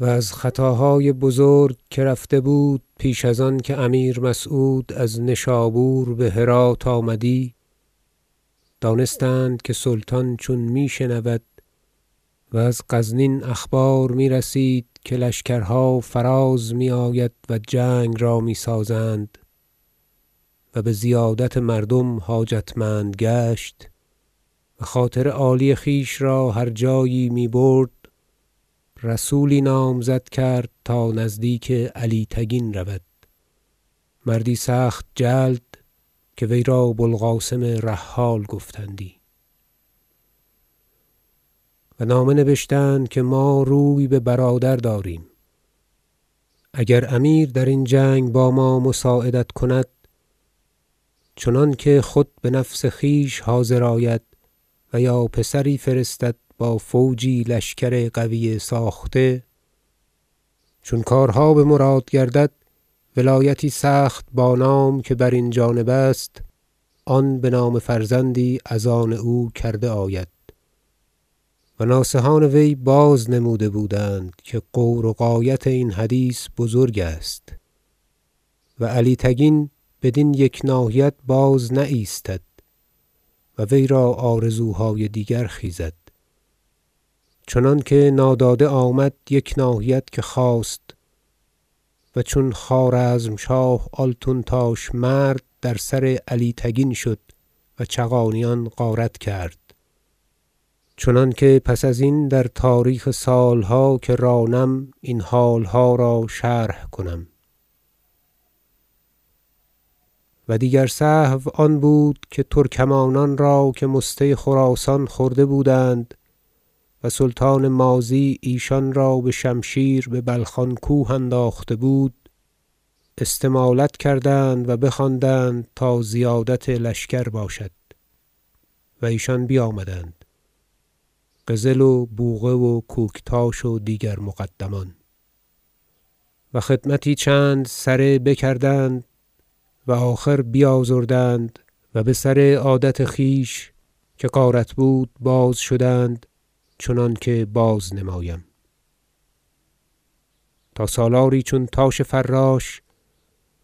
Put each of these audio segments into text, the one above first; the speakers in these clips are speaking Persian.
و از خطاهای بزرگ که رفته بود پیش از آن که امیر مسعود از نشابور به هرات آمدی دانستند که سلطان چون می شنود و از غزنین اخبار می‌رسید که لشکرها فراز میآید و جنگ را می‌سازند و بزیادت مردم حاجتمند گشت و خاطر عالی خویش را هر جایی می برد رسولی نامزد کرد تا نزدیک علی تگین رود. مردی سخت جلد که وی را بو القاسم رحال گفتندی. و نامه نبشتند که ما روی به برادر داریم. اگر امیر درین جنگ با ما مساعدت کند چنانکه خود بنفس خویش حاضر آید و یا پسری فرستد با فوجی لشکر قوی ساخته چون کارها بمراد گردد ولایتی سخت با نام که برین جانب است آن بنام فرزندی از آن او کرده آید. و ناصحان وی بازنموده بودند که غور و غایت این حدیث بزرگ است. و علی تگین بدین یک ناحیت بازنایستد و وی را آرزوهای دیگر خیزد. چنانکه ناداده آمد یک ناحیت که خواست و چون خوارزمشاه آلتونتاش مرد در سر علی تگین شد و چغانیان غارت کرد. چنانکه پس ازین در تاریخ سالها که رانم این حالها را شرح کنم. و دیگر سهو آن بود که ترکمانان را که مسته خراسان خورده بودند و سلطان ماضی ایشان را بشمشیر به بلخان کوه انداخته بود استمالت کردند و بخواندند تا زیادت لشکر باشد و ایشان بیامدند قزل و بوقه و کوکتاش و دیگر مقدمان. و خدمتی چند سره بکردند و آخر بیازردند و بسر عادت خویش که غارت بود باز شدند چنانکه بازنمایم تا سالاری چون تاش فراش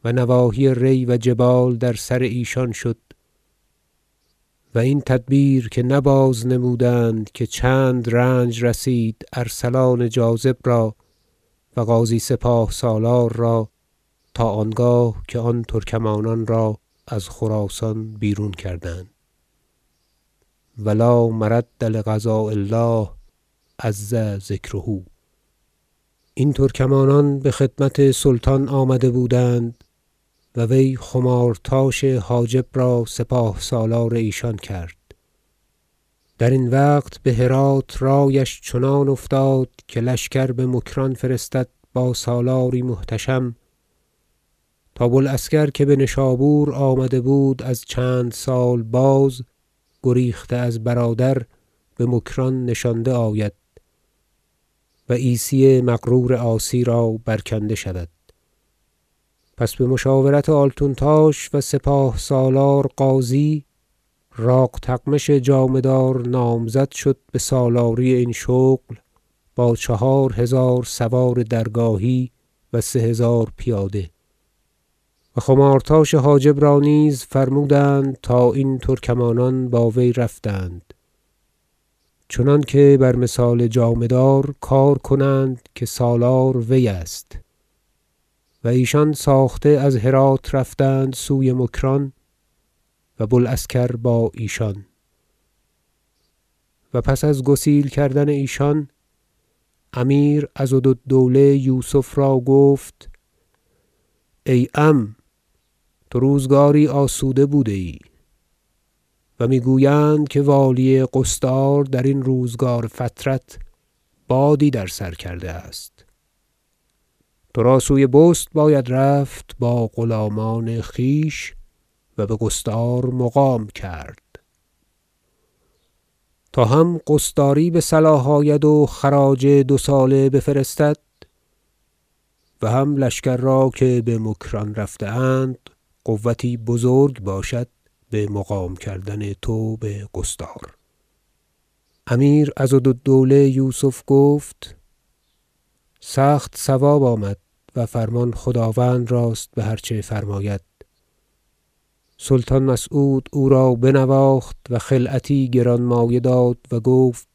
و نواحی ری و جبال در سر ایشان شد و این تدبیر که نه بازنمودند که چند رنج رسید ارسلان جاذب را و غازی سپاه سالار را تا آنگاه که آن ترکمانان را از خراسان بیرون کردند. و لا مرد لقضاء الله عز ذکره. این ترکمانان بخدمت سلطان آمده بودند و وی خمارتاش حاجب را سپاه سالار ایشان کرد. درین وقت بهرات رایش چنان افتاد که لشکر بمکران فرستد با سالاری محتشم. تا بو العسکر که بنشابور آمده بود از چند سال باز گریخته از برادر بمکران نشانده آید و عیسی مغرور عاصی را برکنده شود. پس بمشاورت آلتونتاش و سپاه سالار غازی راق تغمش جامه دار نامزد شد بسالاری این شغل با چهار هزار سوار درگاهی و سه هزار پیاده. و خمارتاش حاجب را نیز فرمودند تا این ترکمانان با وی رفتند. چنانکه بر مثال جامه دار کار کنند که سالار وی است. و ایشان ساخته از هرات رفتند سوی مکران و بو العسکر با ایشان. و پس از گسیل کردن ایشان امیر عضد الدوله یوسف را گفت ای عم تو روزگاری آسوده بوده ای و می‌گویند که والی قصدار درین روزگار فترت بادی در سر کرده است. ترا سوی بست باید رفت با غلامان خویش و بقصدار مقام کرد. تا هم قصداری بصلاح آید و خراج دو ساله بفرستد و هم لشکر را که بمکران رفته اند قوتی بزرگ باشد بمقام کردن تو بقصدار امیر عضد الدوله یوسف گفت سخت صواب آمد و فرمان خداوند راست بهر چه فرماید. سلطان مسعود او را بنواخت و خلعتی گرانمایه داد و گفت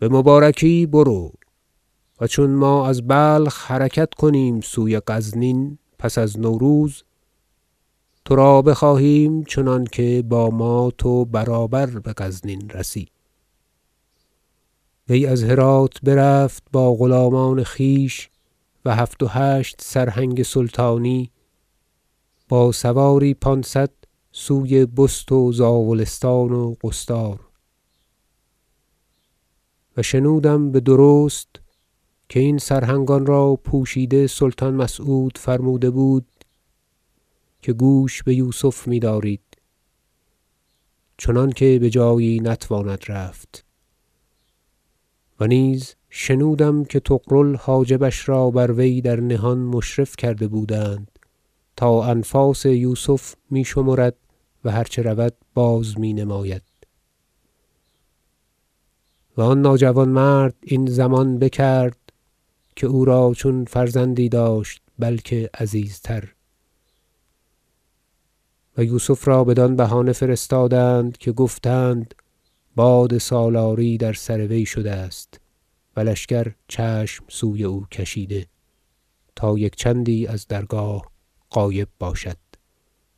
بمبارکی برو و چون ما از بلخ حرکت کنیم سوی غزنین پس از نوروز ترا بخواهیم چنانکه با ما تو برابر بغزنین رسی. وی از هرات برفت با غلامان خویش و هفت و هشت سرهنگ سلطانی با سواری پانصد سوی بست و زاولستان و قصدار و شنودم بدرست که این سرهنگان را پوشیده سلطان مسعود فرموده بود که گوش بیوسف میدارید. چنانکه بجایی نتواند رفت. و نیز شنودم که طغرل حاجبش را بر وی در نهان مشرف کرده بودند تا انفاس یوسف می شمرد و هر چه رود باز می نماید و آن ناجوانمرد این ضمان بکرد که او را چون فرزندی داشت بلکه عزیزتر. و یوسف را بدان بهانه فرستادند که گفتند باد سالاری در سر وی شده است و لشکر چشم سوی او کشیده تا یک چندی از درگاه غایب باشد.